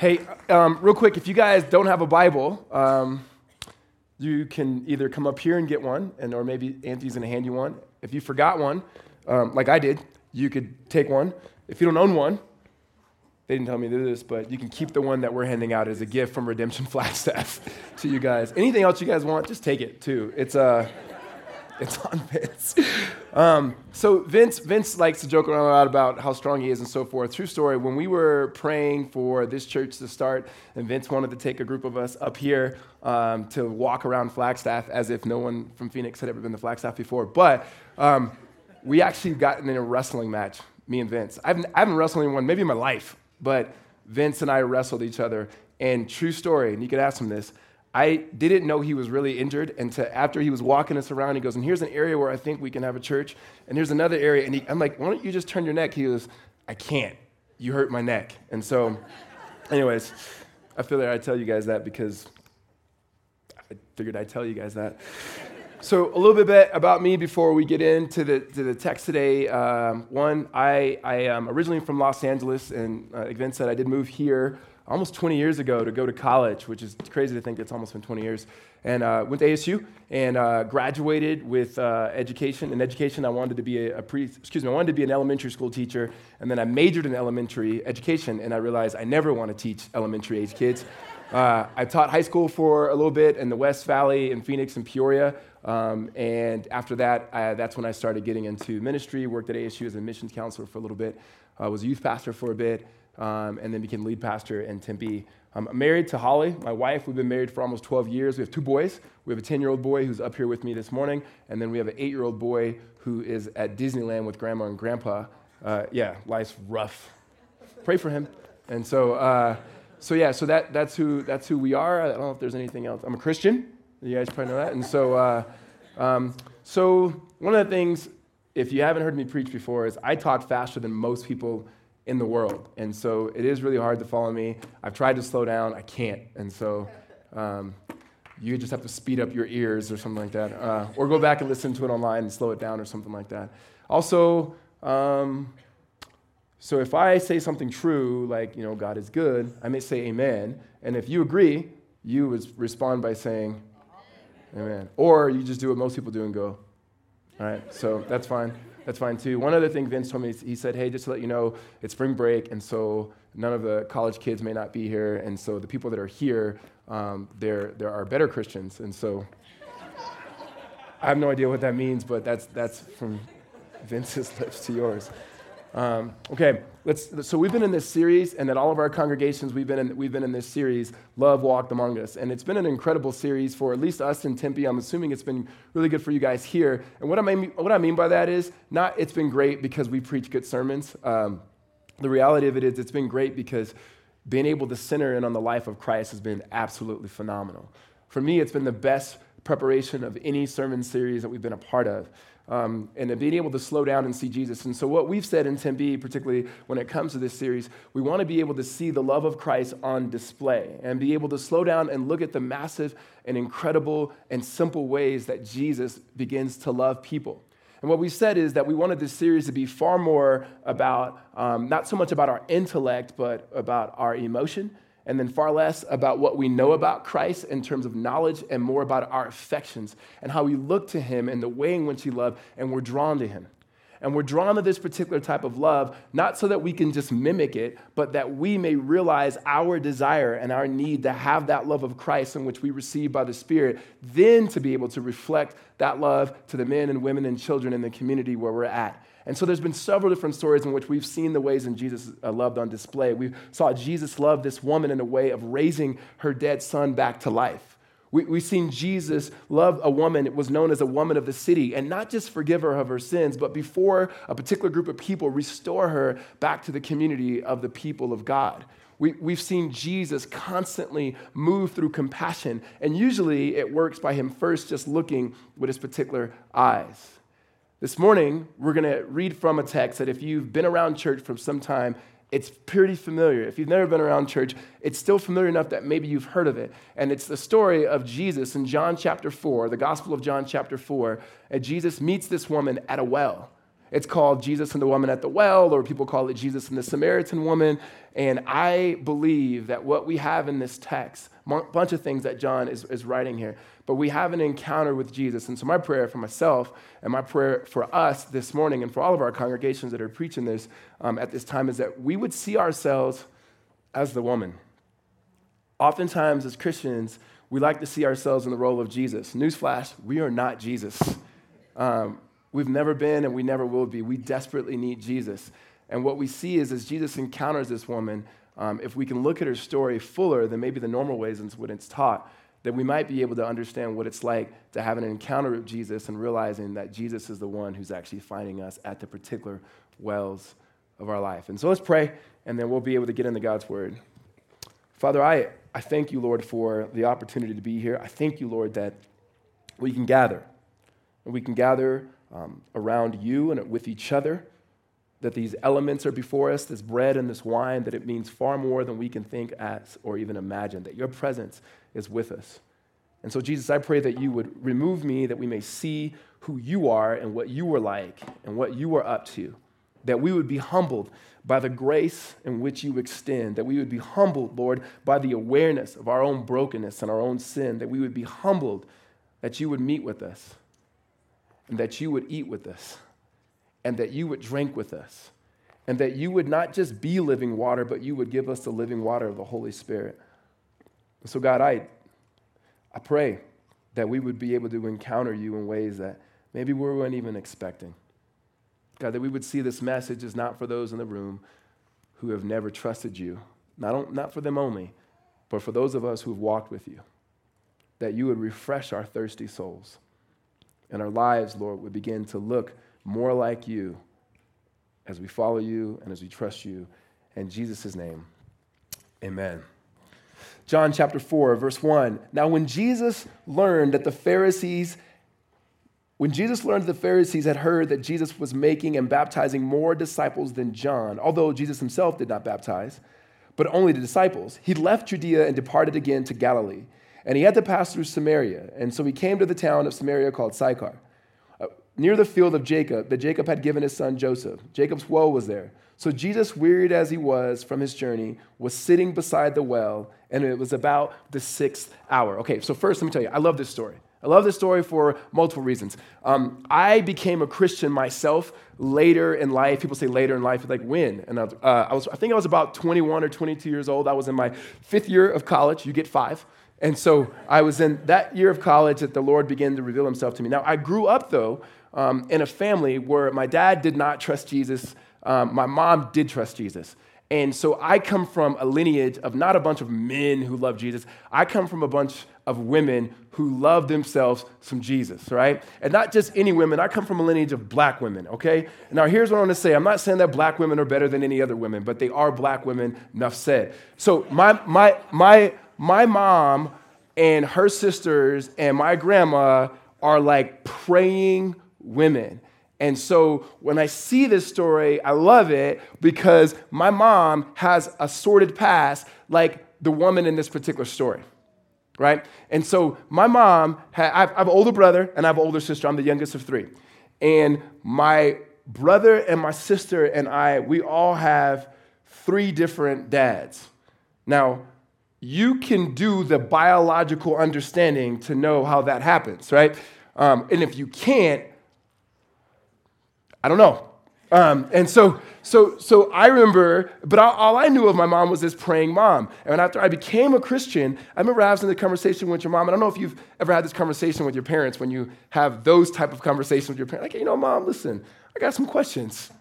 Hey, um, real quick, if you guys don't have a Bible, um, you can either come up here and get one, and or maybe Anthony's gonna hand you one. If you forgot one, um, like I did, you could take one. If you don't own one, they didn't tell me to do this, but you can keep the one that we're handing out as a gift from Redemption Flagstaff to you guys. Anything else you guys want, just take it too. It's uh, it's on Vince. Um, so Vince, Vince likes to joke around a lot about how strong he is and so forth. True story. When we were praying for this church to start, and Vince wanted to take a group of us up here um, to walk around Flagstaff as if no one from Phoenix had ever been to Flagstaff before. But um, we actually got in a wrestling match, me and Vince. I haven't, I haven't wrestled anyone maybe in my life, but Vince and I wrestled each other. And true story, and you could ask him this. I didn't know he was really injured until after he was walking us around. He goes, and here's an area where I think we can have a church, and here's another area. And he, I'm like, why don't you just turn your neck? He goes, I can't. You hurt my neck. And so, anyways, I feel like I tell you guys that because I figured I'd tell you guys that. So, a little bit about me before we get into the, to the text today. Um, one, I, I am originally from Los Angeles, and uh, like Vince said, I did move here almost 20 years ago to go to college, which is crazy to think it's almost been 20 years. And uh, went to ASU and uh, graduated with uh, education. In education, I wanted to be a, a, pre, excuse me, I wanted to be an elementary school teacher, and then I majored in elementary education, and I realized I never want to teach elementary age kids. Uh, I taught high school for a little bit in the West Valley, in Phoenix, and Peoria. Um, and after that, I, that's when I started getting into ministry. Worked at ASU as a missions counselor for a little bit. I was a youth pastor for a bit um, and then became lead pastor in Tempe. I'm married to Holly, my wife. We've been married for almost 12 years. We have two boys. We have a 10 year old boy who's up here with me this morning, and then we have an 8 year old boy who is at Disneyland with grandma and grandpa. Uh, yeah, life's rough. Pray for him. And so, uh, so yeah, so that, that's, who, that's who we are. I don't know if there's anything else. I'm a Christian. You guys probably know that. And so, uh, um, so one of the things, if you haven't heard me preach before, is I talk faster than most people in the world. And so it is really hard to follow me. I've tried to slow down, I can't. And so um, you just have to speed up your ears or something like that. Uh, or go back and listen to it online and slow it down or something like that. Also, um, so if I say something true, like, you know, God is good, I may say amen. And if you agree, you would respond by saying amen. Or you just do what most people do and go, all right, so that's fine that's fine too. One other thing Vince told me, he said, hey, just to let you know, it's spring break, and so none of the college kids may not be here, and so the people that are here, um, there, there are better Christians, and so I have no idea what that means, but that's, that's from Vince's lips to yours. Um, okay, let's, so we've been in this series, and at all of our congregations, we've been, in, we've been in this series, Love Walked Among Us. And it's been an incredible series for at least us in Tempe. I'm assuming it's been really good for you guys here. And what I mean, what I mean by that is, not it's been great because we preach good sermons. Um, the reality of it is, it's been great because being able to center in on the life of Christ has been absolutely phenomenal. For me, it's been the best preparation of any sermon series that we've been a part of um, and being able to slow down and see Jesus. And so, what we've said in Tempe, particularly when it comes to this series, we want to be able to see the love of Christ on display and be able to slow down and look at the massive and incredible and simple ways that Jesus begins to love people. And what we said is that we wanted this series to be far more about, um, not so much about our intellect, but about our emotion and then far less about what we know about Christ in terms of knowledge and more about our affections and how we look to him and the way in which he loved and we're drawn to him. And we're drawn to this particular type of love, not so that we can just mimic it, but that we may realize our desire and our need to have that love of Christ in which we receive by the Spirit, then to be able to reflect that love to the men and women and children in the community where we're at. And so there's been several different stories in which we've seen the ways in Jesus uh, loved on display. We saw Jesus love this woman in a way of raising her dead son back to life. We, we've seen Jesus love a woman, it was known as a woman of the city, and not just forgive her of her sins, but before a particular group of people, restore her back to the community of the people of God. We, we've seen Jesus constantly move through compassion, and usually it works by him first just looking with his particular eyes. This morning, we're going to read from a text that if you've been around church for some time, it's pretty familiar. If you've never been around church, it's still familiar enough that maybe you've heard of it. And it's the story of Jesus in John chapter 4, the Gospel of John chapter 4. And Jesus meets this woman at a well. It's called Jesus and the Woman at the Well, or people call it Jesus and the Samaritan Woman. And I believe that what we have in this text, a bunch of things that John is, is writing here, but we have an encounter with Jesus. And so, my prayer for myself and my prayer for us this morning and for all of our congregations that are preaching this um, at this time is that we would see ourselves as the woman. Oftentimes, as Christians, we like to see ourselves in the role of Jesus. Newsflash, we are not Jesus. Um, we've never been and we never will be. We desperately need Jesus. And what we see is as Jesus encounters this woman, um, if we can look at her story fuller than maybe the normal ways in which it's taught, that we might be able to understand what it's like to have an encounter with Jesus and realizing that Jesus is the one who's actually finding us at the particular wells of our life. And so let's pray, and then we'll be able to get into God's word. Father, I, I thank you, Lord, for the opportunity to be here. I thank you, Lord, that we can gather. And we can gather um, around you and with each other, that these elements are before us, this bread and this wine, that it means far more than we can think as or even imagine, that your presence is with us. And so, Jesus, I pray that you would remove me, that we may see who you are and what you were like and what you were up to, that we would be humbled by the grace in which you extend, that we would be humbled, Lord, by the awareness of our own brokenness and our own sin, that we would be humbled that you would meet with us and that you would eat with us and that you would drink with us and that you would not just be living water, but you would give us the living water of the Holy Spirit. So, God, I, I pray that we would be able to encounter you in ways that maybe we weren't even expecting. God, that we would see this message is not for those in the room who have never trusted you, not, not for them only, but for those of us who have walked with you. That you would refresh our thirsty souls. And our lives, Lord, would begin to look more like you as we follow you and as we trust you. In Jesus' name, amen. John chapter 4, verse 1. Now, when Jesus learned that the Pharisees, when Jesus learned the Pharisees had heard that Jesus was making and baptizing more disciples than John, although Jesus himself did not baptize, but only the disciples, he left Judea and departed again to Galilee. And he had to pass through Samaria. And so he came to the town of Samaria called Sychar, uh, near the field of Jacob that Jacob had given his son Joseph. Jacob's well was there. So Jesus, wearied as he was from his journey, was sitting beside the well, and it was about the sixth hour. Okay, so first, let me tell you, I love this story. I love this story for multiple reasons. Um, I became a Christian myself later in life. People say later in life, like when? And I, uh, I, was, I think I was about 21 or 22 years old. I was in my fifth year of college. You get five. And so I was in that year of college that the Lord began to reveal himself to me. Now, I grew up, though, um, in a family where my dad did not trust Jesus um, my mom did trust Jesus. And so I come from a lineage of not a bunch of men who love Jesus. I come from a bunch of women who love themselves some Jesus, right? And not just any women. I come from a lineage of black women, okay? Now, here's what I want to say. I'm not saying that black women are better than any other women, but they are black women, enough said. So my, my, my, my mom and her sisters and my grandma are like praying women. And so when I see this story, I love it because my mom has a sordid past like the woman in this particular story, right? And so my mom, had, I have an older brother and I have an older sister. I'm the youngest of three. And my brother and my sister and I, we all have three different dads. Now, you can do the biological understanding to know how that happens, right? Um, and if you can't, I don't know. Um, and so, so, so I remember, but all, all, I knew of my mom was this praying mom. And after I became a Christian, I remember having the conversation with your mom. I don't know if you've ever had this conversation with your parents when you have those type of conversations with your parents. Like, hey, you know, mom, listen, I got some questions.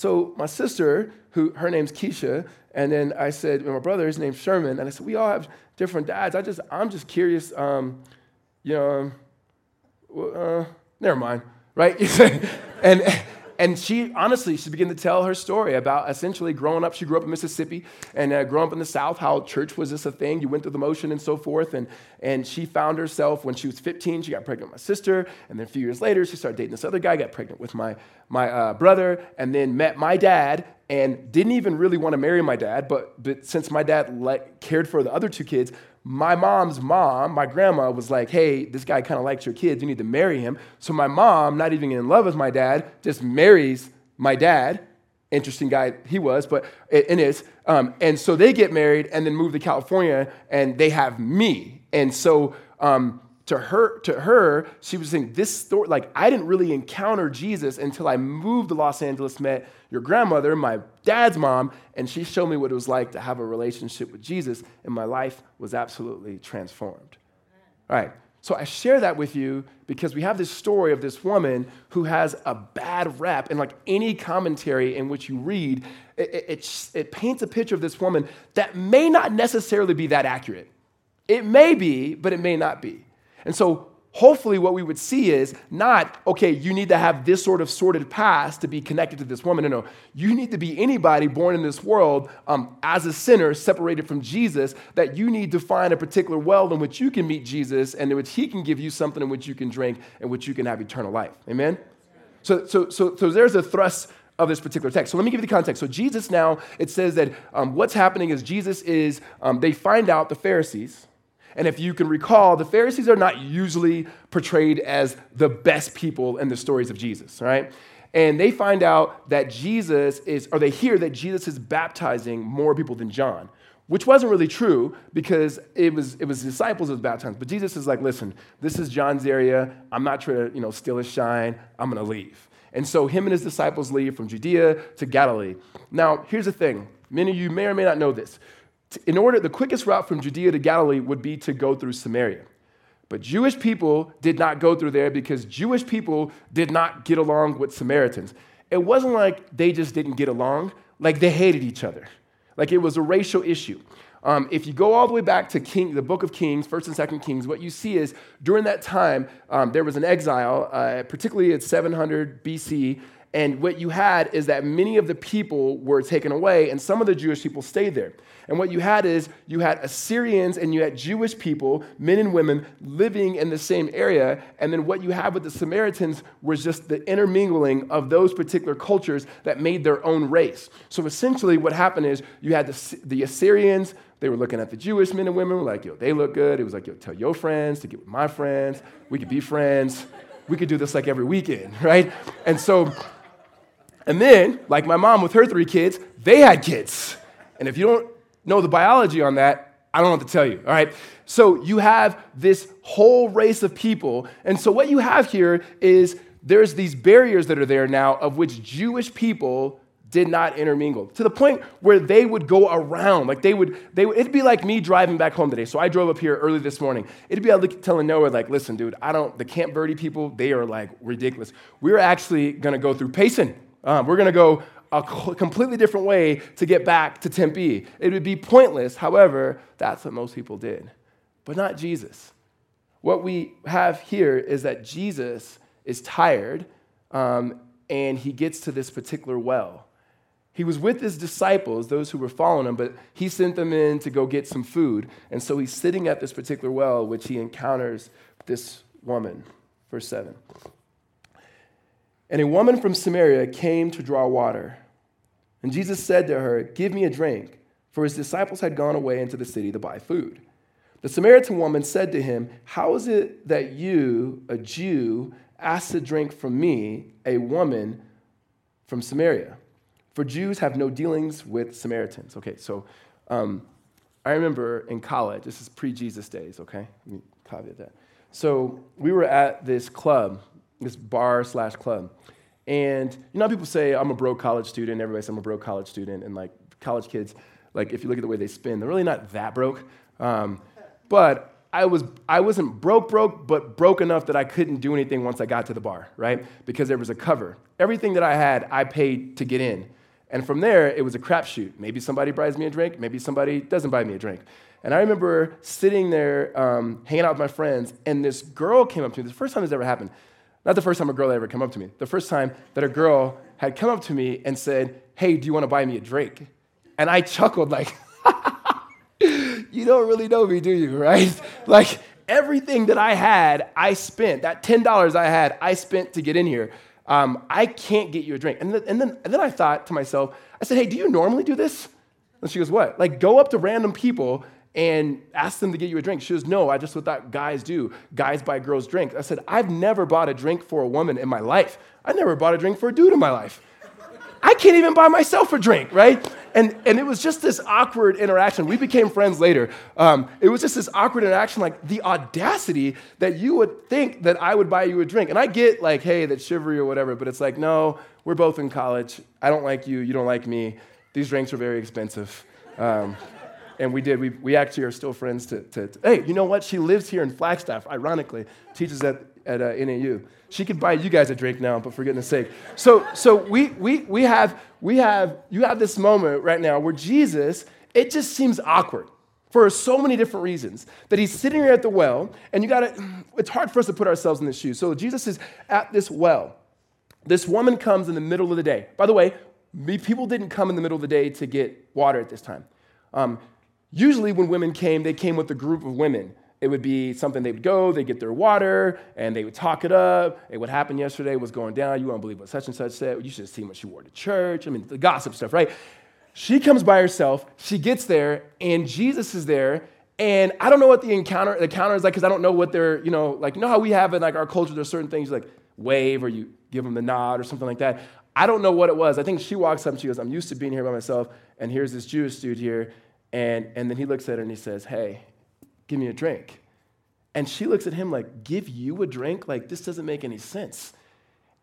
So my sister, who her name's Keisha, and then I said, my brother, his name's Sherman, and I said, we all have different dads. I just, I'm just curious, um, you know, uh, never mind right? and, and she, honestly, she began to tell her story about essentially growing up. She grew up in Mississippi and uh, growing up in the South, how church was just a thing. You went through the motion and so forth. And, and she found herself when she was 15, she got pregnant with my sister. And then a few years later, she started dating this other guy, got pregnant with my, my uh, brother, and then met my dad and didn't even really want to marry my dad. But, but since my dad let, cared for the other two kids, my mom's mom, my grandma, was like, hey, this guy kind of likes your kids. You need to marry him. So my mom, not even in love with my dad, just marries my dad. Interesting guy he was, but it is. Um, and so they get married and then move to California and they have me. And so um, to her, to her, she was saying, This story, like, I didn't really encounter Jesus until I moved to Los Angeles, met your grandmother, my dad's mom, and she showed me what it was like to have a relationship with Jesus, and my life was absolutely transformed. All right, so I share that with you because we have this story of this woman who has a bad rep, and like any commentary in which you read, it, it, it paints a picture of this woman that may not necessarily be that accurate. It may be, but it may not be. And so, hopefully, what we would see is not, okay, you need to have this sort of sordid past to be connected to this woman. No, no. You need to be anybody born in this world um, as a sinner, separated from Jesus, that you need to find a particular well in which you can meet Jesus and in which he can give you something in which you can drink and which you can have eternal life. Amen? So, so, so, so there's a thrust of this particular text. So let me give you the context. So Jesus now, it says that um, what's happening is Jesus is, um, they find out the Pharisees, and if you can recall, the Pharisees are not usually portrayed as the best people in the stories of Jesus, right? And they find out that Jesus is, or they hear that Jesus is baptizing more people than John, which wasn't really true because it was, it was disciples that was baptized. But Jesus is like, listen, this is John's area. I'm not trying to, you know, steal his shine. I'm going to leave. And so him and his disciples leave from Judea to Galilee. Now, here's the thing. Many of you may or may not know this in order, the quickest route from Judea to Galilee would be to go through Samaria. But Jewish people did not go through there because Jewish people did not get along with Samaritans. It wasn't like they just didn't get along, like they hated each other. Like it was a racial issue. Um, if you go all the way back to King, the book of Kings, First and Second Kings, what you see is during that time um, there was an exile, uh, particularly at 700 BC, and what you had is that many of the people were taken away, and some of the Jewish people stayed there. And what you had is you had Assyrians and you had Jewish people, men and women, living in the same area. And then what you had with the Samaritans was just the intermingling of those particular cultures that made their own race. So essentially, what happened is you had the, the Assyrians, they were looking at the Jewish men and women, like, yo, they look good. It was like, yo, tell your friends to get with my friends. We could be friends. We could do this like every weekend, right? And so and then, like my mom with her three kids, they had kids. And if you don't know the biology on that, I don't what to tell you, all right? So you have this whole race of people. And so what you have here is there's these barriers that are there now of which Jewish people did not intermingle to the point where they would go around like they would they would, it'd be like me driving back home today so i drove up here early this morning it'd be like telling noah like listen dude i don't the camp verde people they are like ridiculous we're actually going to go through payson um, we're going to go a completely different way to get back to Tempe. It would be pointless. However, that's what most people did, but not Jesus. What we have here is that Jesus is tired um, and he gets to this particular well. He was with his disciples, those who were following him, but he sent them in to go get some food. And so he's sitting at this particular well, which he encounters this woman. Verse 7. And a woman from Samaria came to draw water. And Jesus said to her, Give me a drink, for his disciples had gone away into the city to buy food. The Samaritan woman said to him, How is it that you, a Jew, ask to drink from me, a woman from Samaria? For Jews have no dealings with Samaritans. Okay, so um, I remember in college, this is pre Jesus days, okay? Let me caveat that. So we were at this club this bar slash club. And you know people say, I'm a broke college student, everybody says I'm a broke college student, and like college kids, like if you look at the way they spin, they're really not that broke. Um, but I was I wasn't broke broke, but broke enough that I couldn't do anything once I got to the bar, right? Because there was a cover. Everything that I had, I paid to get in. And from there, it was a crapshoot. Maybe somebody buys me a drink, maybe somebody doesn't buy me a drink. And I remember sitting there, um, hanging out with my friends, and this girl came up to me. The first time this ever happened. Not the first time a girl had ever come up to me. The first time that a girl had come up to me and said, Hey, do you want to buy me a drink? And I chuckled, like, You don't really know me, do you, right? Like, everything that I had, I spent. That $10 I had, I spent to get in here. um, I can't get you a drink. And, th- and, then, and then I thought to myself, I said, hey, do you normally do this? And she goes, what? Like go up to random people and ask them to get you a drink. She goes, no, I just what that guys do. Guys buy girls drinks. I said, I've never bought a drink for a woman in my life. I never bought a drink for a dude in my life. I can't even buy myself a drink, right? And, and it was just this awkward interaction. We became friends later. Um, it was just this awkward interaction, like the audacity that you would think that I would buy you a drink. And I get like, hey, that's chivalry or whatever, but it's like, no, we're both in college. I don't like you, you don't like me. These drinks are very expensive. Um, and we did. We, we actually are still friends to, to, to, hey, you know what? She lives here in Flagstaff, ironically, teaches at, at uh, NAU. She could buy you guys a drink now, but for goodness sake. So, so we, we, we, have, we have, you have this moment right now where Jesus, it just seems awkward for so many different reasons that he's sitting here at the well, and you gotta, it's hard for us to put ourselves in the shoes. So Jesus is at this well. This woman comes in the middle of the day. By the way, people didn't come in the middle of the day to get water at this time. Um, usually, when women came, they came with a group of women. It would be something they would go, they'd get their water, and they would talk it up. Hey, what happened yesterday was going down. You won't believe what such and such said. You should have seen what she wore to church. I mean, the gossip stuff, right? She comes by herself. She gets there, and Jesus is there. And I don't know what the encounter, the encounter is like, because I don't know what they're, you know, like, you know how we have in like our culture, there's certain things like wave or you give them the nod or something like that. I don't know what it was. I think she walks up and she goes, I'm used to being here by myself, and here's this Jewish dude here. And, and then he looks at her and he says, Hey, give me a drink. And she looks at him like, give you a drink? Like, this doesn't make any sense.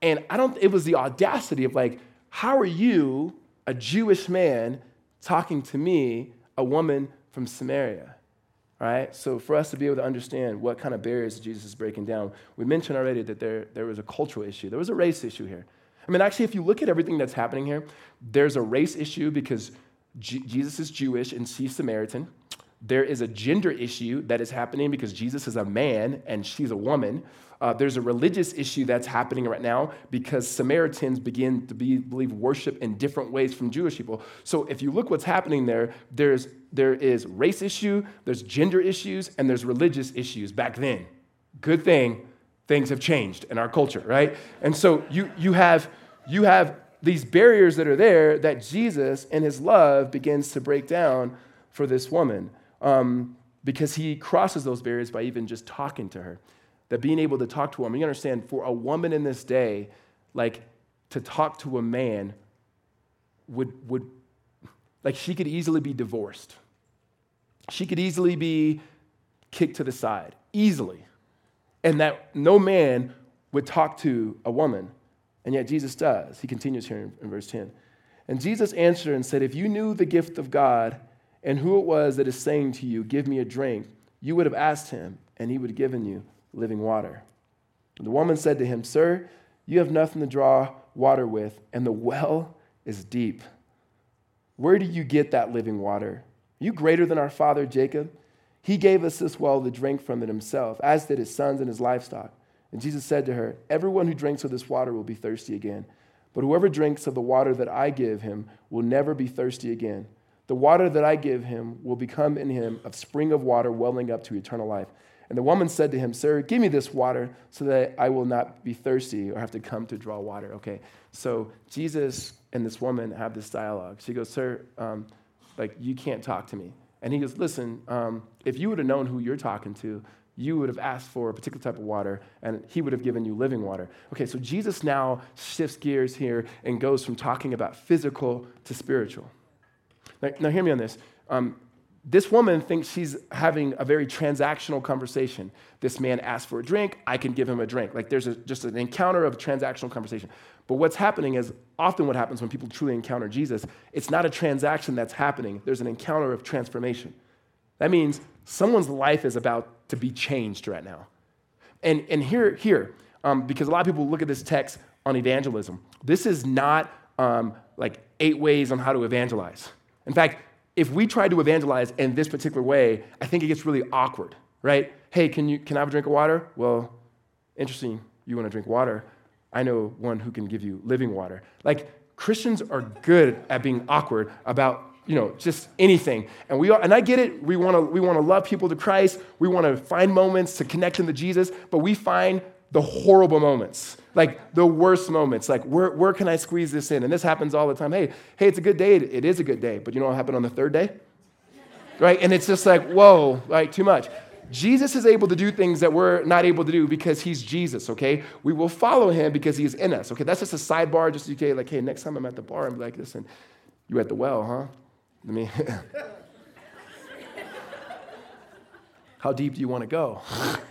And I don't, it was the audacity of like, how are you, a Jewish man, talking to me, a woman from Samaria? Right? So for us to be able to understand what kind of barriers Jesus is breaking down, we mentioned already that there, there was a cultural issue. There was a race issue here. I mean, actually, if you look at everything that's happening here, there's a race issue because Jesus is Jewish and she's Samaritan. There is a gender issue that is happening because Jesus is a man and she's a woman. Uh, there's a religious issue that's happening right now because Samaritans begin to be, believe worship in different ways from Jewish people. So if you look what's happening there, there's there is race issue, there's gender issues, and there's religious issues back then. Good thing things have changed in our culture, right? And so you you have you have these barriers that are there that Jesus and his love begins to break down for this woman um, because he crosses those barriers by even just talking to her. That being able to talk to a woman, you understand, for a woman in this day, like to talk to a man would, would like she could easily be divorced. She could easily be kicked to the side, easily. And that no man would talk to a woman. And yet Jesus does. He continues here in, in verse 10. And Jesus answered and said, If you knew the gift of God and who it was that is saying to you, Give me a drink, you would have asked him, and he would have given you living water. And the woman said to him, Sir, you have nothing to draw water with, and the well is deep. Where do you get that living water? Are you greater than our father Jacob? He gave us this well to drink from it himself, as did his sons and his livestock. And Jesus said to her, Everyone who drinks of this water will be thirsty again. But whoever drinks of the water that I give him will never be thirsty again. The water that I give him will become in him a spring of water welling up to eternal life. And the woman said to him, Sir, give me this water so that I will not be thirsty or have to come to draw water. Okay, so Jesus and this woman have this dialogue. She goes, Sir, um, like, you can't talk to me. And he goes, Listen, um, if you would have known who you're talking to, you would have asked for a particular type of water, and he would have given you living water. Okay, so Jesus now shifts gears here and goes from talking about physical to spiritual. Now, now hear me on this. Um, this woman thinks she's having a very transactional conversation. This man asks for a drink, I can give him a drink. Like there's a, just an encounter of a transactional conversation. But what's happening is often what happens when people truly encounter Jesus, it's not a transaction that's happening, there's an encounter of transformation. That means someone's life is about to be changed right now. And, and here, here um, because a lot of people look at this text on evangelism, this is not um, like eight ways on how to evangelize. In fact, if we try to evangelize in this particular way, I think it gets really awkward, right? Hey, can, you, can I have a drink of water? Well, interesting, you want to drink water. I know one who can give you living water. Like, Christians are good at being awkward about you know just anything and we are, and i get it we want to we want to love people to christ we want to find moments to connect them to jesus but we find the horrible moments, like the worst moments. Like, where, where can I squeeze this in? And this happens all the time. Hey, hey, it's a good day. It is a good day. But you know what happened on the third day? Right? And it's just like, whoa, like too much. Jesus is able to do things that we're not able to do because he's Jesus, okay? We will follow him because he's in us, okay? That's just a sidebar, just okay, like, hey, next time I'm at the bar, I'm like, listen, you at the well, huh? Let me. How deep do you want to go?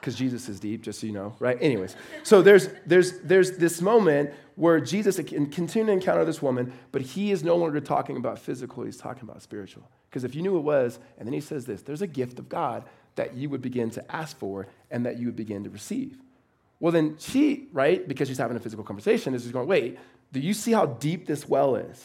Because Jesus is deep, just so you know, right? Anyways, so there's, there's, there's this moment where Jesus can continue to encounter this woman, but he is no longer talking about physical, he's talking about spiritual. Because if you knew it was, and then he says this there's a gift of God that you would begin to ask for and that you would begin to receive. Well, then she, right, because she's having a physical conversation, is just going, wait, do you see how deep this well is?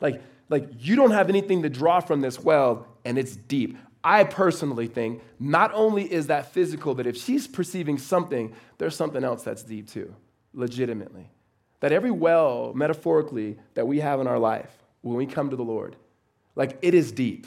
Like, like you don't have anything to draw from this well, and it's deep. I personally think not only is that physical, but if she's perceiving something, there's something else that's deep too, legitimately. That every well, metaphorically, that we have in our life, when we come to the Lord, like it is deep.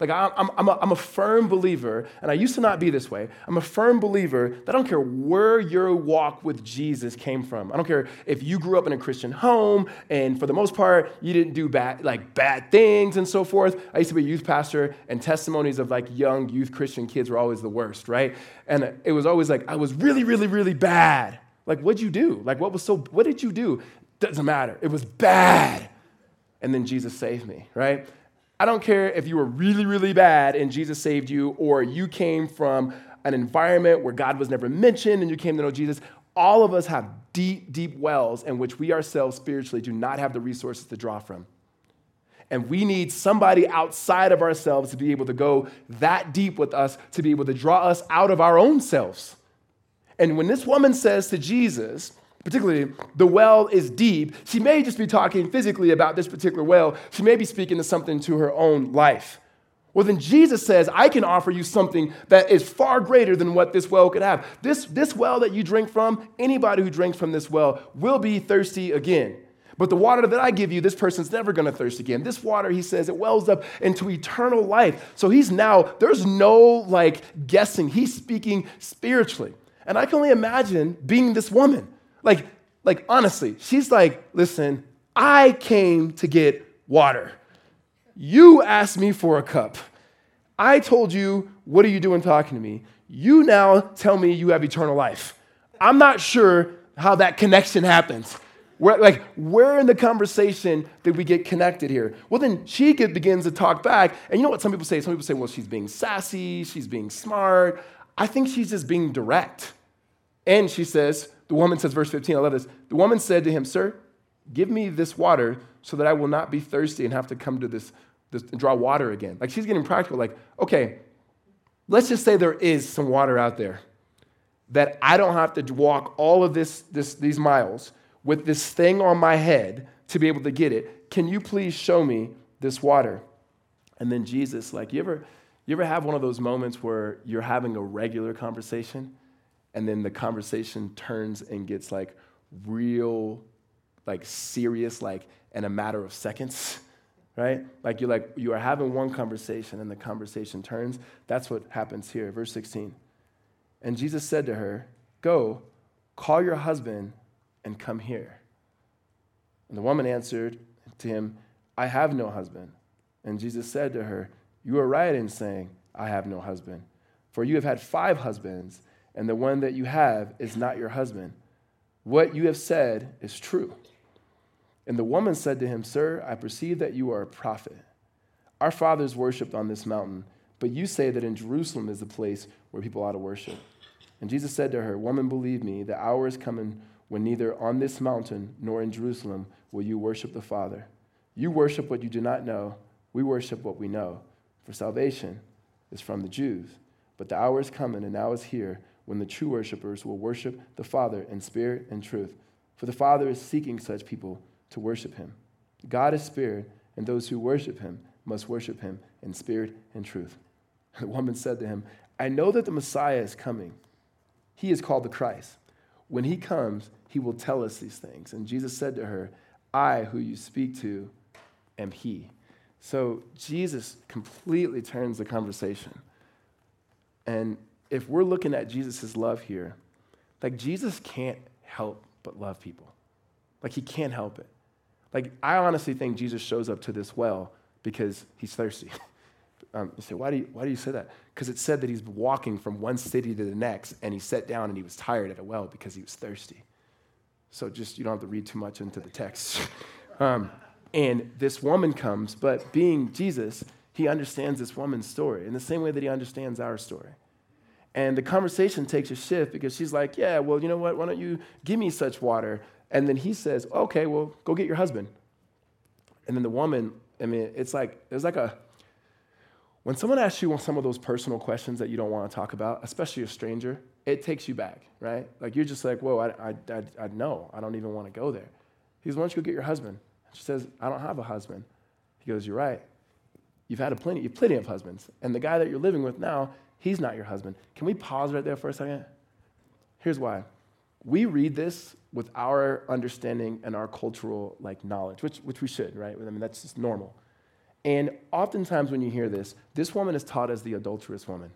Like, I'm, I'm, a, I'm a firm believer, and I used to not be this way. I'm a firm believer that I don't care where your walk with Jesus came from. I don't care if you grew up in a Christian home, and for the most part, you didn't do bad, like bad things and so forth. I used to be a youth pastor, and testimonies of like young youth Christian kids were always the worst, right? And it was always like, I was really, really, really bad. Like, what'd you do? Like, what was so, what did you do? Doesn't matter. It was bad. And then Jesus saved me, right? I don't care if you were really, really bad and Jesus saved you, or you came from an environment where God was never mentioned and you came to know Jesus. All of us have deep, deep wells in which we ourselves spiritually do not have the resources to draw from. And we need somebody outside of ourselves to be able to go that deep with us, to be able to draw us out of our own selves. And when this woman says to Jesus, particularly the well is deep, she may just be talking physically about this particular well. She may be speaking to something to her own life. Well, then Jesus says, I can offer you something that is far greater than what this well could have. This, this well that you drink from, anybody who drinks from this well will be thirsty again. But the water that I give you, this person's never gonna thirst again. This water, he says, it wells up into eternal life. So he's now, there's no like guessing. He's speaking spiritually. And I can only imagine being this woman. Like, like honestly, she's like, listen, I came to get water. You asked me for a cup. I told you, what are you doing talking to me? You now tell me you have eternal life. I'm not sure how that connection happens. Where, like, where in the conversation did we get connected here? Well, then she begins to talk back. And you know what some people say? Some people say, well, she's being sassy, she's being smart. I think she's just being direct. And she says, the woman says, verse 15, I love this. The woman said to him, Sir, give me this water so that I will not be thirsty and have to come to this, this draw water again. Like she's getting practical, like, okay, let's just say there is some water out there that I don't have to walk all of this, this, these miles with this thing on my head to be able to get it. Can you please show me this water? And then Jesus, like, you ever, you ever have one of those moments where you're having a regular conversation and then the conversation turns and gets like real, like serious, like in a matter of seconds, right? Like you're like, you are having one conversation and the conversation turns. That's what happens here. Verse 16. And Jesus said to her, Go, call your husband and come here. And the woman answered to him, I have no husband. And Jesus said to her, You are right in saying, I have no husband. For you have had five husbands and the one that you have is not your husband. What you have said is true. And the woman said to him, Sir, I perceive that you are a prophet. Our fathers worshipped on this mountain, but you say that in Jerusalem is the place where people ought to worship. And Jesus said to her, Woman, believe me, the hour is coming when neither on this mountain nor in Jerusalem will you worship the Father. You worship what you do not know, we worship what we know, for salvation is from the Jews. But the hour is coming, and now is here when the true worshipers will worship the Father in spirit and truth. For the Father is seeking such people to worship him. God is spirit, and those who worship him must worship him in spirit and truth. The woman said to him, I know that the Messiah is coming. He is called the Christ. When he comes, he will tell us these things. And Jesus said to her, I, who you speak to, am he. So Jesus completely turns the conversation. And if we're looking at Jesus' love here, Like, Jesus can't help but love people. Like, he can't help it. Like, I honestly think Jesus shows up to this well because he's thirsty. um, you say, why do you, why do you say that? Because it said that he's walking from one city to the next and he sat down and he was tired at a well because he was thirsty. So just, you don't have to read too much into the text. um, and this woman comes, but being Jesus, he understands this woman's story in the same way that he understands our story. And the conversation takes a shift because she's like, Yeah, well, you know what? Why don't you give me such water? And then he says, Okay, well, go get your husband. And then the woman, I mean, it's like, there's like a, when someone asks you some of those personal questions that you don't want to talk about, especially a stranger, it takes you back, right? Like you're just like, Whoa, I, I, I, I know. I don't even want to go there. He goes, Why don't you go get your husband? She says, I don't have a husband. He goes, You're right. You've had a plenty, you've plenty of husbands. And the guy that you're living with now, He's not your husband. Can we pause right there for a second? Here's why. We read this with our understanding and our cultural like knowledge, which, which we should, right? I mean, that's just normal. And oftentimes when you hear this, this woman is taught as the adulterous woman.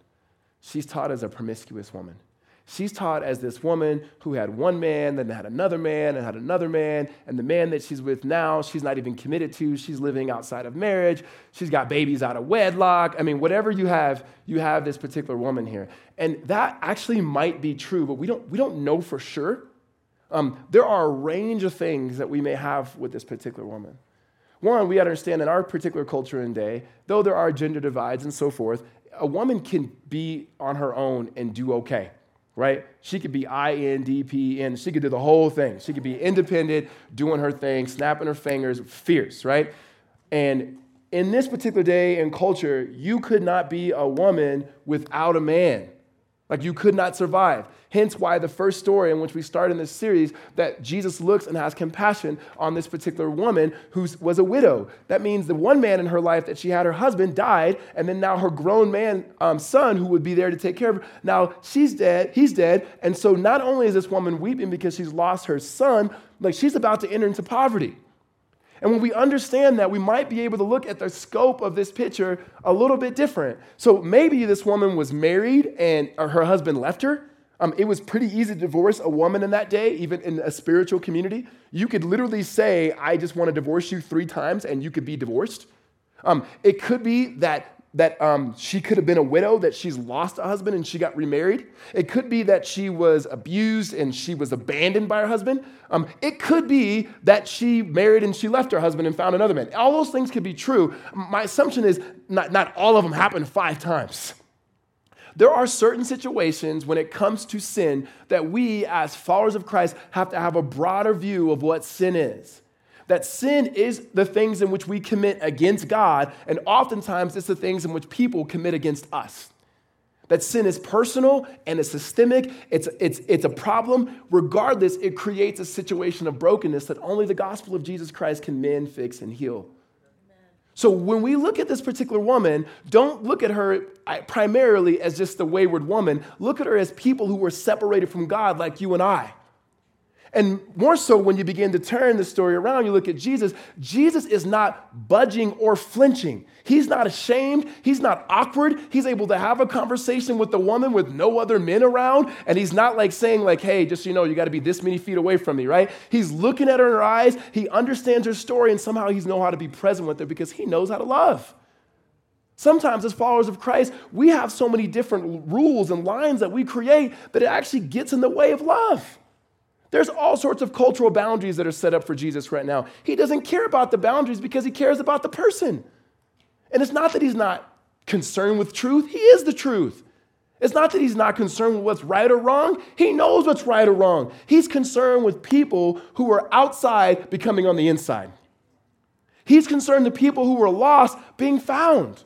She's taught as a promiscuous woman. She's taught as this woman who had one man, then had another man, and had another man, and the man that she's with now, she's not even committed to. She's living outside of marriage. She's got babies out of wedlock. I mean, whatever you have, you have this particular woman here. And that actually might be true, but we don't, we don't know for sure. Um, there are a range of things that we may have with this particular woman. One, we understand in our particular culture and day, though there are gender divides and so forth, a woman can be on her own and do okay right? She could be INDP and she could do the whole thing. She could be independent, doing her thing, snapping her fingers, fierce, right? And in this particular day and culture, you could not be a woman without a man. Like you could not survive. Hence why the first story in which we start in this series that Jesus looks and has compassion on this particular woman who was a widow. That means the one man in her life that she had her husband died, and then now her grown man um, son who would be there to take care of her. Now she's dead, he's dead, and so not only is this woman weeping because she's lost her son, like she's about to enter into poverty. And when we understand that, we might be able to look at the scope of this picture a little bit different. So maybe this woman was married and her husband left her. Um, it was pretty easy to divorce a woman in that day, even in a spiritual community. You could literally say, I just want to divorce you three times, and you could be divorced. Um, it could be that that um, she could have been a widow, that she's lost a husband and she got remarried. It could be that she was abused and she was abandoned by her husband. Um, it could be that she married and she left her husband and found another man. All those things could be true. My assumption is not, not all of them happened five times. There are certain situations when it comes to sin that we, as followers of Christ, have to have a broader view of what sin is that sin is the things in which we commit against God, and oftentimes it's the things in which people commit against us. That sin is personal and it's systemic, it's, it's, it's a problem. Regardless, it creates a situation of brokenness that only the gospel of Jesus Christ can mend, fix, and heal. So when we look at this particular woman, don't look at her primarily as just a wayward woman. Look at her as people who were separated from God like you and I. And more so, when you begin to turn the story around, you look at Jesus. Jesus is not budging or flinching. He's not ashamed. He's not awkward. He's able to have a conversation with the woman with no other men around. And he's not like saying, like, hey, just so you know, you got to be this many feet away from me, right? He's looking at her in her eyes. He understands her story, and somehow he's know how to be present with her because he knows how to love. Sometimes, as followers of Christ, we have so many different rules and lines that we create that it actually gets in the way of love. There's all sorts of cultural boundaries that are set up for Jesus right now. He doesn't care about the boundaries because he cares about the person. And it's not that he's not concerned with truth, he is the truth. It's not that he's not concerned with what's right or wrong. He knows what's right or wrong. He's concerned with people who are outside becoming on the inside. He's concerned the people who were lost being found.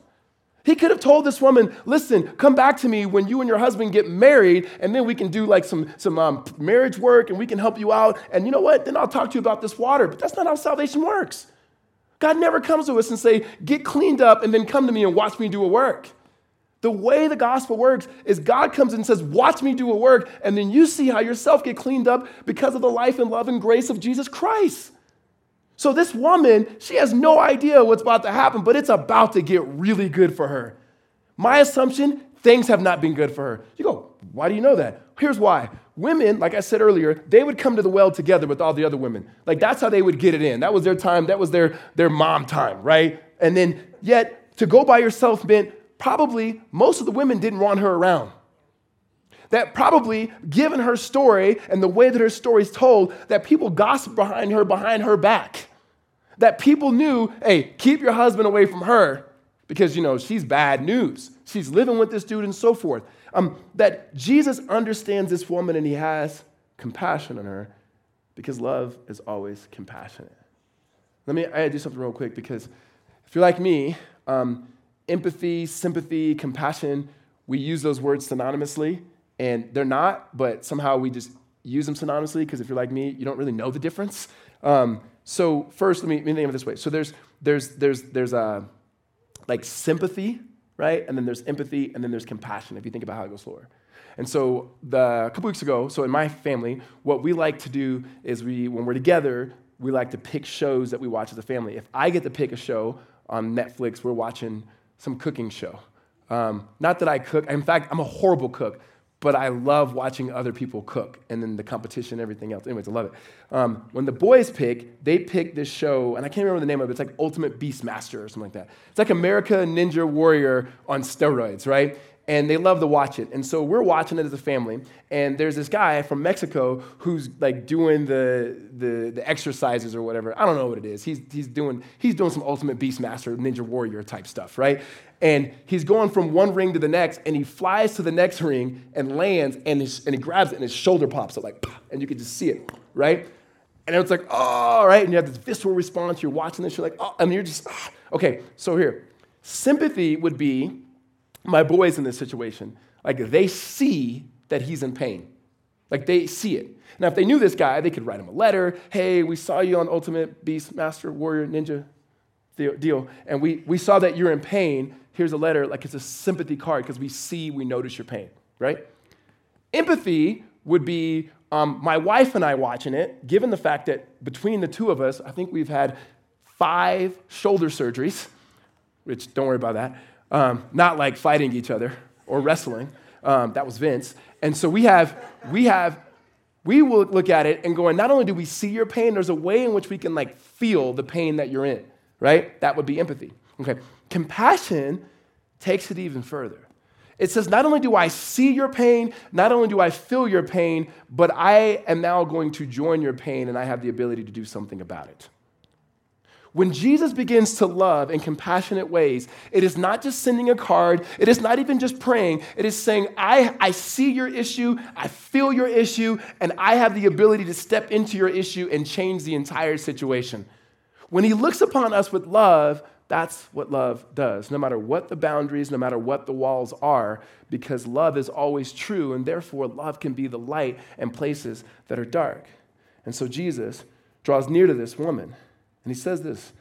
He could have told this woman, listen, come back to me when you and your husband get married, and then we can do like some, some um, marriage work and we can help you out. And you know what? Then I'll talk to you about this water. But that's not how salvation works. God never comes to us and say, get cleaned up and then come to me and watch me do a work. The way the gospel works is God comes and says, watch me do a work, and then you see how yourself get cleaned up because of the life and love and grace of Jesus Christ. So this woman, she has no idea what's about to happen, but it's about to get really good for her. My assumption, things have not been good for her. You go, why do you know that? Here's why. Women, like I said earlier, they would come to the well together with all the other women. Like that's how they would get it in. That was their time, that was their, their mom time, right? And then, yet, to go by yourself meant probably most of the women didn't want her around. That probably, given her story and the way that her story is told, that people gossip behind her, behind her back. That people knew, hey, keep your husband away from her because, you know, she's bad news. She's living with this dude and so forth. Um, that Jesus understands this woman and he has compassion on her because love is always compassionate. Let me, I gotta do something real quick because if you're like me, um, empathy, sympathy, compassion, we use those words synonymously and they're not, but somehow we just use them synonymously because if you're like me, you don't really know the difference. Um, so first, let me, let me of it this way. So there's, there's, there's, there's a, like sympathy, right? And then there's empathy, and then there's compassion, if you think about how it goes slower. And so the, a couple weeks ago, so in my family, what we like to do is we, when we're together, we like to pick shows that we watch as a family. If I get to pick a show on Netflix, we're watching some cooking show. Um, not that I cook. In fact, I'm a horrible cook but I love watching other people cook and then the competition everything else. Anyways, I love it. Um, when the boys pick, they pick this show, and I can't remember the name of it. It's like Ultimate Beastmaster or something like that. It's like America Ninja Warrior on steroids, right? And they love to watch it. And so we're watching it as a family. And there's this guy from Mexico who's like doing the, the, the exercises or whatever. I don't know what it is. He's, he's, doing, he's doing some ultimate beastmaster, ninja warrior type stuff, right? And he's going from one ring to the next, and he flies to the next ring and lands, and, his, and he grabs it, and his shoulder pops up like, and you can just see it, right? And it's like, oh, right? And you have this visceral response. You're watching this, you're like, oh, and you're just, oh. okay, so here. Sympathy would be my boys in this situation, like they see that he's in pain. Like they see it. Now, if they knew this guy, they could write him a letter. Hey, we saw you on Ultimate Beast Master Warrior Ninja deal, and we, we saw that you're in pain. Here's a letter, like it's a sympathy card because we see, we notice your pain, right? Empathy would be um, my wife and I watching it, given the fact that between the two of us, I think we've had five shoulder surgeries, which don't worry about that um, not like fighting each other or wrestling. Um, that was Vince. And so we have, we have, we will look at it and going, not only do we see your pain, there's a way in which we can like feel the pain that you're in, right? That would be empathy. Okay. Compassion takes it even further. It says, not only do I see your pain, not only do I feel your pain, but I am now going to join your pain and I have the ability to do something about it. When Jesus begins to love in compassionate ways, it is not just sending a card, it is not even just praying, it is saying, I, I see your issue, I feel your issue, and I have the ability to step into your issue and change the entire situation. When he looks upon us with love, that's what love does, no matter what the boundaries, no matter what the walls are, because love is always true, and therefore love can be the light in places that are dark. And so Jesus draws near to this woman. And he says this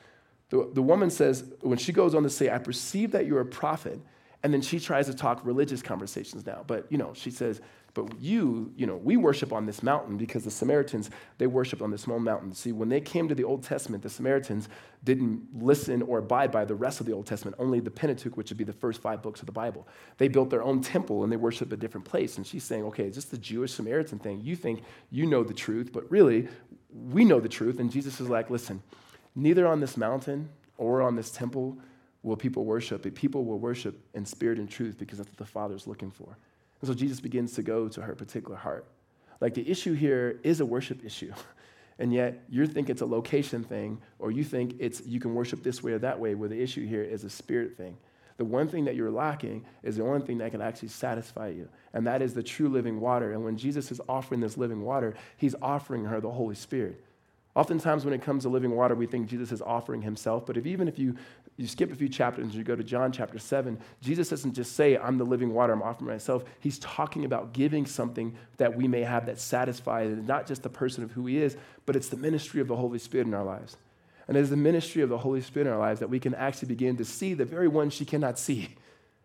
the, the woman says, when she goes on to say, I perceive that you're a prophet, and then she tries to talk religious conversations now. But, you know, she says, but you, you know, we worship on this mountain because the Samaritans, they worshiped on this small mountain. See, when they came to the Old Testament, the Samaritans didn't listen or abide by the rest of the Old Testament, only the Pentateuch, which would be the first five books of the Bible. They built their own temple and they worship a different place. And she's saying, okay, it's just the Jewish Samaritan thing. You think you know the truth, but really, we know the truth. And Jesus is like, listen, Neither on this mountain or on this temple will people worship, but people will worship in spirit and truth because that's what the Father's looking for. And so Jesus begins to go to her particular heart. Like the issue here is a worship issue. And yet you think it's a location thing, or you think it's you can worship this way or that way, where the issue here is a spirit thing. The one thing that you're lacking is the only thing that can actually satisfy you, and that is the true living water. And when Jesus is offering this living water, he's offering her the Holy Spirit. Oftentimes, when it comes to living water, we think Jesus is offering himself. But if, even if you, you skip a few chapters and you go to John chapter 7, Jesus doesn't just say, I'm the living water, I'm offering myself. He's talking about giving something that we may have that satisfies not just the person of who he is, but it's the ministry of the Holy Spirit in our lives. And it is the ministry of the Holy Spirit in our lives that we can actually begin to see the very one she cannot see.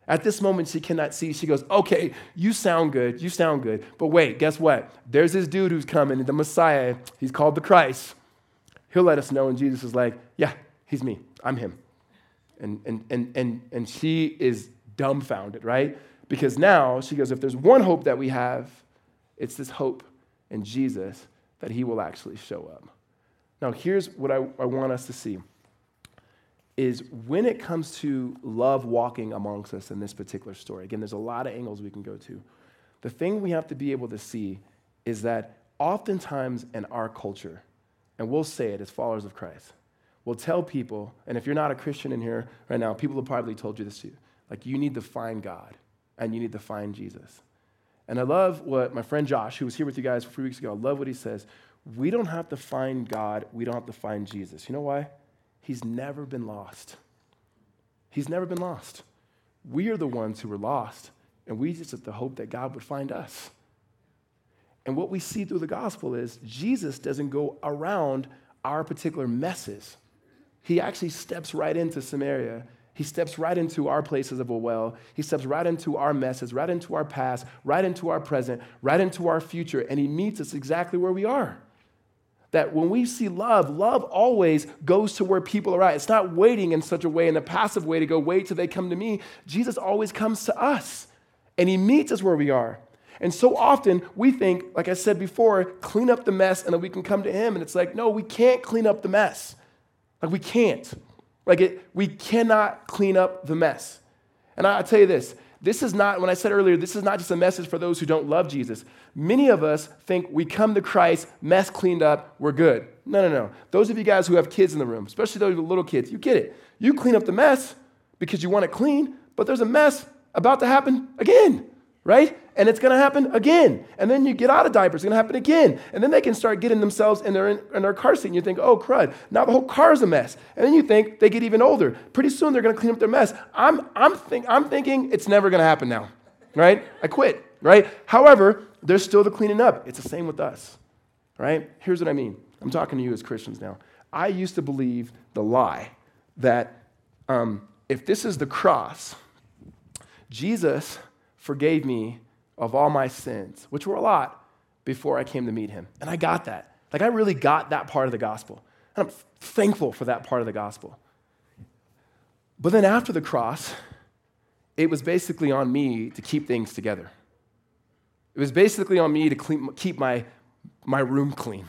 At this moment, she cannot see. She goes, Okay, you sound good. You sound good. But wait, guess what? There's this dude who's coming, the Messiah. He's called the Christ. He'll let us know. And Jesus is like, Yeah, he's me. I'm him. And, and, and, and, and she is dumbfounded, right? Because now she goes, If there's one hope that we have, It's this hope in Jesus that he will actually show up. Now, here's what I, I want us to see is when it comes to love walking amongst us in this particular story, again, there's a lot of angles we can go to. The thing we have to be able to see is that oftentimes in our culture, and we'll say it as followers of Christ, we'll tell people, and if you're not a Christian in here right now, people have probably told you this too, like you need to find God and you need to find Jesus. And I love what my friend Josh, who was here with you guys a few weeks ago, I love what he says. We don't have to find God, we don't have to find Jesus. You know why? He's never been lost. He's never been lost. We are the ones who were lost, and we just have to hope that God would find us. And what we see through the gospel is Jesus doesn't go around our particular messes. He actually steps right into Samaria. He steps right into our places of a well. He steps right into our messes, right into our past, right into our present, right into our future, and he meets us exactly where we are. That when we see love, love always goes to where people are at. It's not waiting in such a way, in a passive way, to go wait till they come to me. Jesus always comes to us, and he meets us where we are. And so often we think, like I said before, clean up the mess and then we can come to him. And it's like, no, we can't clean up the mess. Like we can't. Like it, we cannot clean up the mess. And I, I tell you this this is not, when I said earlier, this is not just a message for those who don't love Jesus. Many of us think we come to Christ, mess cleaned up, we're good. No, no, no. Those of you guys who have kids in the room, especially those little kids, you get it. You clean up the mess because you want it clean, but there's a mess about to happen again right? And it's going to happen again. And then you get out of diapers, it's going to happen again. And then they can start getting themselves in their, in their car seat, and you think, oh, crud, now the whole car is a mess. And then you think they get even older. Pretty soon they're going to clean up their mess. I'm, I'm, think, I'm thinking it's never going to happen now, right? I quit, right? However, there's still the cleaning up. It's the same with us, right? Here's what I mean. I'm talking to you as Christians now. I used to believe the lie that um, if this is the cross, Jesus forgave me of all my sins, which were a lot before I came to meet him. And I got that. Like, I really got that part of the gospel. And I'm thankful for that part of the gospel. But then after the cross, it was basically on me to keep things together. It was basically on me to clean, keep my, my room clean.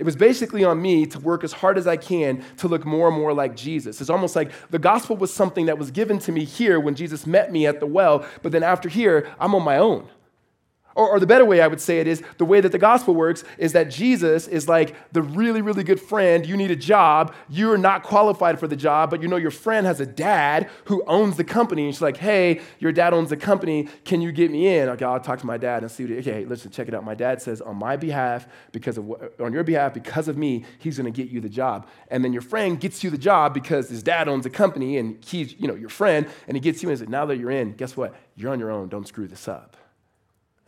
It was basically on me to work as hard as I can to look more and more like Jesus. It's almost like the gospel was something that was given to me here when Jesus met me at the well, but then after here, I'm on my own. Or, or, the better way I would say it is the way that the gospel works is that Jesus is like the really, really good friend. You need a job. You're not qualified for the job, but you know your friend has a dad who owns the company. And she's like, hey, your dad owns the company. Can you get me in? Okay, I'll talk to my dad and see what, okay, listen, check it out. My dad says, on my behalf, because of, what, on your behalf, because of me, he's going to get you the job. And then your friend gets you the job because his dad owns the company and he's, you know, your friend, and he gets you in and now that you're in, guess what? You're on your own. Don't screw this up.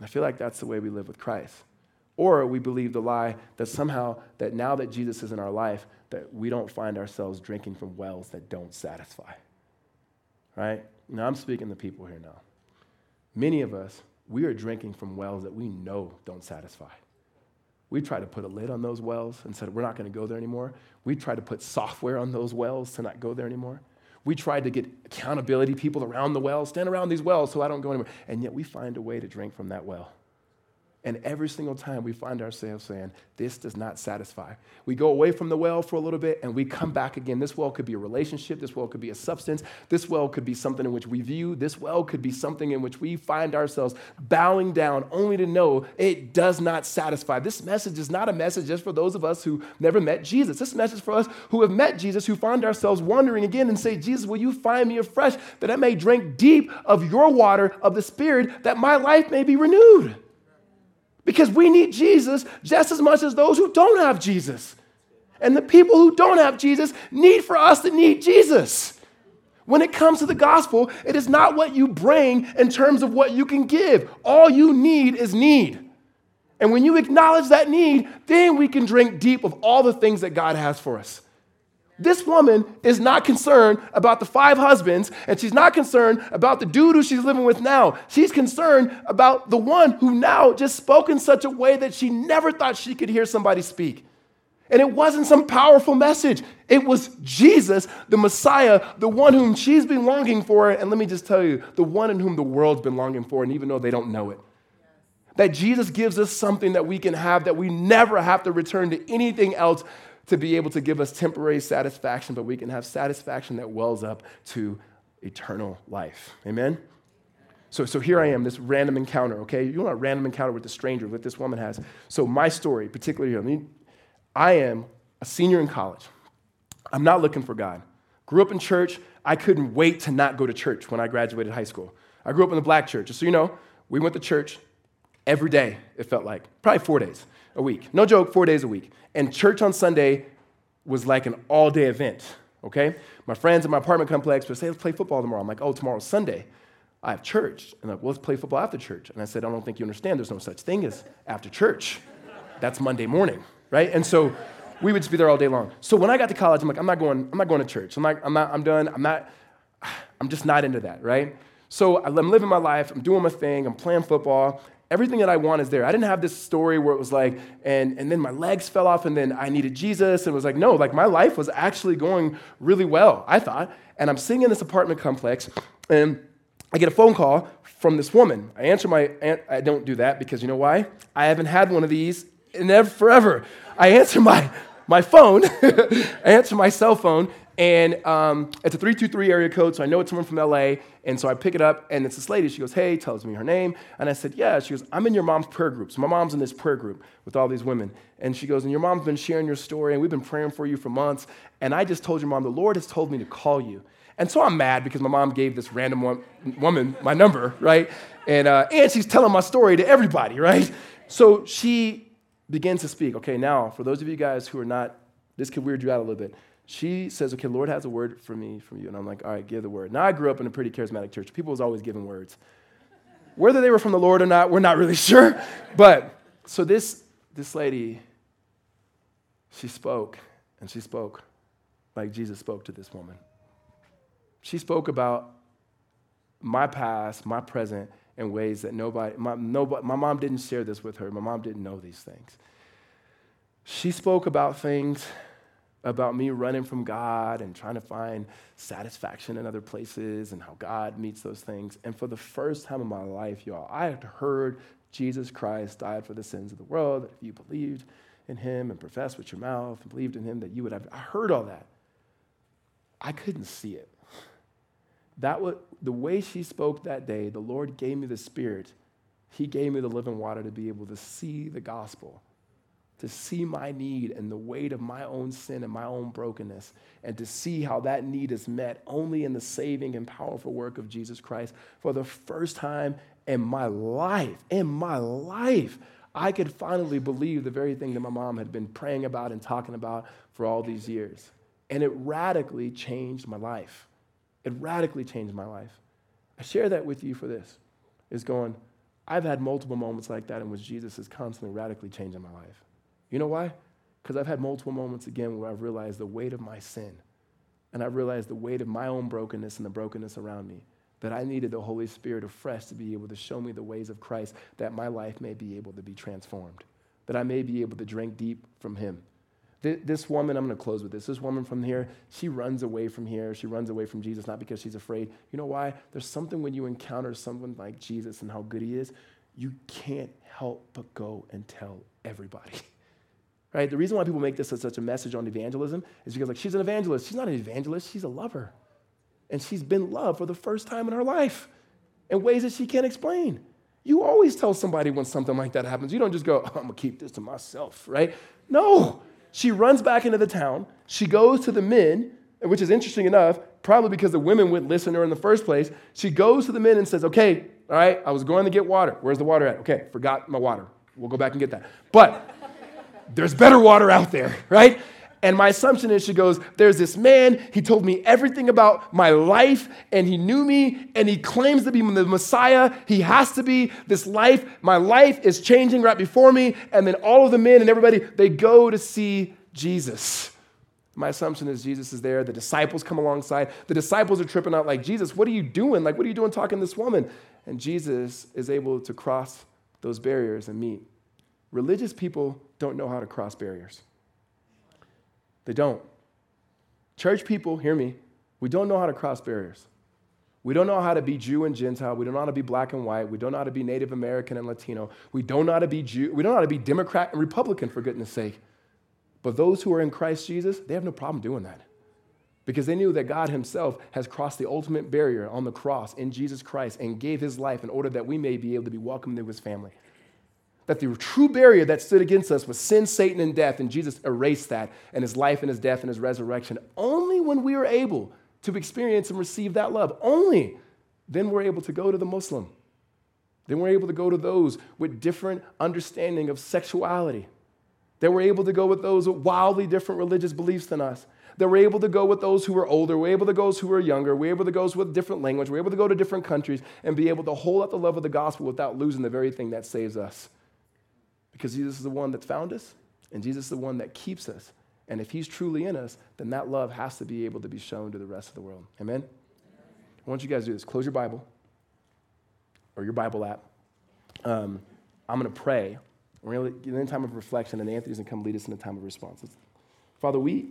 I feel like that's the way we live with Christ. Or we believe the lie that somehow that now that Jesus is in our life, that we don't find ourselves drinking from wells that don't satisfy. Right? Now I'm speaking to people here now. Many of us, we are drinking from wells that we know don't satisfy. We try to put a lid on those wells and said, we're not going to go there anymore. We try to put software on those wells to not go there anymore. We tried to get accountability people around the well, stand around these wells so I don't go anywhere. And yet we find a way to drink from that well. And every single time we find ourselves saying, This does not satisfy. We go away from the well for a little bit and we come back again. This well could be a relationship. This well could be a substance. This well could be something in which we view. This well could be something in which we find ourselves bowing down only to know it does not satisfy. This message is not a message just for those of us who never met Jesus. This message for us who have met Jesus, who find ourselves wandering again and say, Jesus, will you find me afresh that I may drink deep of your water of the Spirit, that my life may be renewed? Because we need Jesus just as much as those who don't have Jesus. And the people who don't have Jesus need for us to need Jesus. When it comes to the gospel, it is not what you bring in terms of what you can give. All you need is need. And when you acknowledge that need, then we can drink deep of all the things that God has for us. This woman is not concerned about the five husbands, and she's not concerned about the dude who she's living with now. She's concerned about the one who now just spoke in such a way that she never thought she could hear somebody speak. And it wasn't some powerful message. It was Jesus, the Messiah, the one whom she's been longing for. And let me just tell you, the one in whom the world's been longing for, and even though they don't know it. That Jesus gives us something that we can have that we never have to return to anything else to be able to give us temporary satisfaction, but we can have satisfaction that wells up to eternal life. Amen? So, so here I am, this random encounter, okay? You want a random encounter with a stranger, that this woman has. So, my story, particularly here, I, mean, I am a senior in college. I'm not looking for God. Grew up in church. I couldn't wait to not go to church when I graduated high school. I grew up in the black church. Just so you know, we went to church every day, it felt like, probably four days a week. No joke, four days a week. And church on Sunday was like an all day event, okay? My friends in my apartment complex would say, let's play football tomorrow. I'm like, oh, tomorrow's Sunday. I have church. And like, well, let's play football after church. And I said, I don't think you understand. There's no such thing as after church. That's Monday morning, right? And so we would just be there all day long. So when I got to college, I'm like, I'm not going, I'm not going to church. I'm like, I'm not, I'm done. I'm not, I'm just not into that, right? So I'm living my life. I'm doing my thing. I'm playing football. Everything that I want is there. I didn't have this story where it was like, and, and then my legs fell off and then I needed Jesus. And it was like, no, like my life was actually going really well, I thought. And I'm sitting in this apartment complex and I get a phone call from this woman. I answer my, aunt, I don't do that because you know why? I haven't had one of these in ever, forever. I answer my, my phone, I answer my cell phone, and um, it's a 323 area code, so I know it's someone from LA. And so I pick it up, and it's this lady. She goes, Hey, tells me her name. And I said, Yeah. She goes, I'm in your mom's prayer group. So my mom's in this prayer group with all these women. And she goes, And your mom's been sharing your story, and we've been praying for you for months. And I just told your mom, The Lord has told me to call you. And so I'm mad because my mom gave this random one, woman my number, right? And, uh, and she's telling my story to everybody, right? So she begins to speak. Okay, now, for those of you guys who are not, this could weird you out a little bit she says, okay, Lord has a word for me from you. And I'm like, all right, give the word. Now, I grew up in a pretty charismatic church. People was always giving words. Whether they were from the Lord or not, we're not really sure. But so this, this lady, she spoke, and she spoke like Jesus spoke to this woman. She spoke about my past, my present, in ways that nobody, my, nobody, my mom didn't share this with her. My mom didn't know these things. She spoke about things about me running from God and trying to find satisfaction in other places and how God meets those things. And for the first time in my life, y'all, I had heard Jesus Christ died for the sins of the world, that if you believed in him and professed with your mouth and believed in him, that you would have. I heard all that. I couldn't see it. That was the way she spoke that day, the Lord gave me the Spirit. He gave me the living water to be able to see the gospel to see my need and the weight of my own sin and my own brokenness, and to see how that need is met only in the saving and powerful work of Jesus Christ. For the first time in my life, in my life, I could finally believe the very thing that my mom had been praying about and talking about for all these years. And it radically changed my life. It radically changed my life. I share that with you for this is going, I've had multiple moments like that in which Jesus is constantly radically changing my life. You know why? Because I've had multiple moments again where I've realized the weight of my sin. And I've realized the weight of my own brokenness and the brokenness around me. That I needed the Holy Spirit afresh to be able to show me the ways of Christ, that my life may be able to be transformed, that I may be able to drink deep from Him. This woman, I'm going to close with this. This woman from here, she runs away from here. She runs away from Jesus, not because she's afraid. You know why? There's something when you encounter someone like Jesus and how good he is, you can't help but go and tell everybody. Right? The reason why people make this as such a message on evangelism is because like she's an evangelist. She's not an evangelist, she's a lover. And she's been loved for the first time in her life in ways that she can't explain. You always tell somebody when something like that happens. You don't just go, oh, I'm gonna keep this to myself, right? No. She runs back into the town. She goes to the men, which is interesting enough, probably because the women wouldn't listen to her in the first place. She goes to the men and says, Okay, all right, I was going to get water. Where's the water at? Okay, forgot my water. We'll go back and get that. But there's better water out there, right? And my assumption is she goes, There's this man, he told me everything about my life, and he knew me, and he claims to be the Messiah. He has to be this life. My life is changing right before me. And then all of the men and everybody, they go to see Jesus. My assumption is Jesus is there. The disciples come alongside. The disciples are tripping out, like, Jesus, what are you doing? Like, what are you doing talking to this woman? And Jesus is able to cross those barriers and meet. Religious people don't know how to cross barriers. They don't. Church people, hear me, we don't know how to cross barriers. We don't know how to be Jew and Gentile. We don't know how to be black and white. We don't know how to be Native American and Latino. We don't know how to be Jew. We don't know how to be Democrat and Republican, for goodness sake. But those who are in Christ Jesus, they have no problem doing that. Because they knew that God Himself has crossed the ultimate barrier on the cross in Jesus Christ and gave His life in order that we may be able to be welcomed into His family. That the true barrier that stood against us was sin, Satan, and death, and Jesus erased that and His life and His death and His resurrection. Only when we are able to experience and receive that love. Only then we're able to go to the Muslim. Then we're able to go to those with different understanding of sexuality. Then we're able to go with those with wildly different religious beliefs than us. That we're able to go with those who are older, we're able to go with those who are younger, we're able to go with different language, we're able to go to different countries and be able to hold up the love of the gospel without losing the very thing that saves us. Because Jesus is the one that found us, and Jesus is the one that keeps us. And if he's truly in us, then that love has to be able to be shown to the rest of the world. Amen? I want you guys to do this. Close your Bible or your Bible app. Um, I'm going to pray. We're going to get in a time of reflection, and Anthony's going to come lead us in a time of response. Father, we,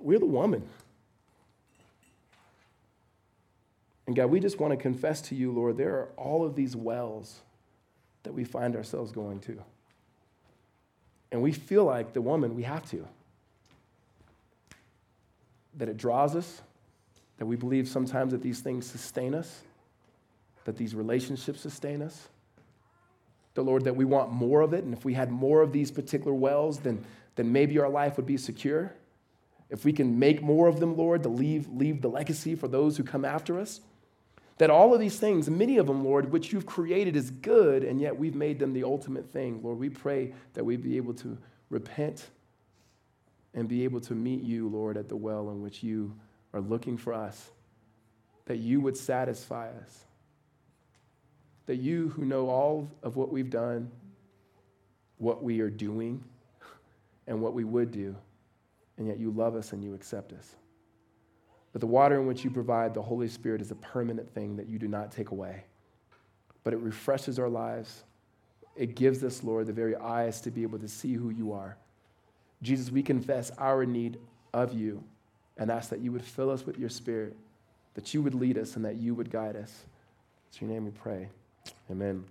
we're the woman. And God, we just want to confess to you, Lord, there are all of these wells that we find ourselves going to. And we feel like the woman, we have to. That it draws us, that we believe sometimes that these things sustain us, that these relationships sustain us. The Lord, that we want more of it, and if we had more of these particular wells, then, then maybe our life would be secure. If we can make more of them, Lord, to leave, leave the legacy for those who come after us. That all of these things, many of them, Lord, which you've created is good, and yet we've made them the ultimate thing. Lord, we pray that we be able to repent and be able to meet you, Lord, at the well in which you are looking for us. That you would satisfy us. That you, who know all of what we've done, what we are doing, and what we would do, and yet you love us and you accept us. But the water in which you provide, the Holy Spirit, is a permanent thing that you do not take away. But it refreshes our lives. It gives us, Lord, the very eyes to be able to see who you are. Jesus, we confess our need of you and ask that you would fill us with your spirit, that you would lead us, and that you would guide us. It's your name we pray. Amen.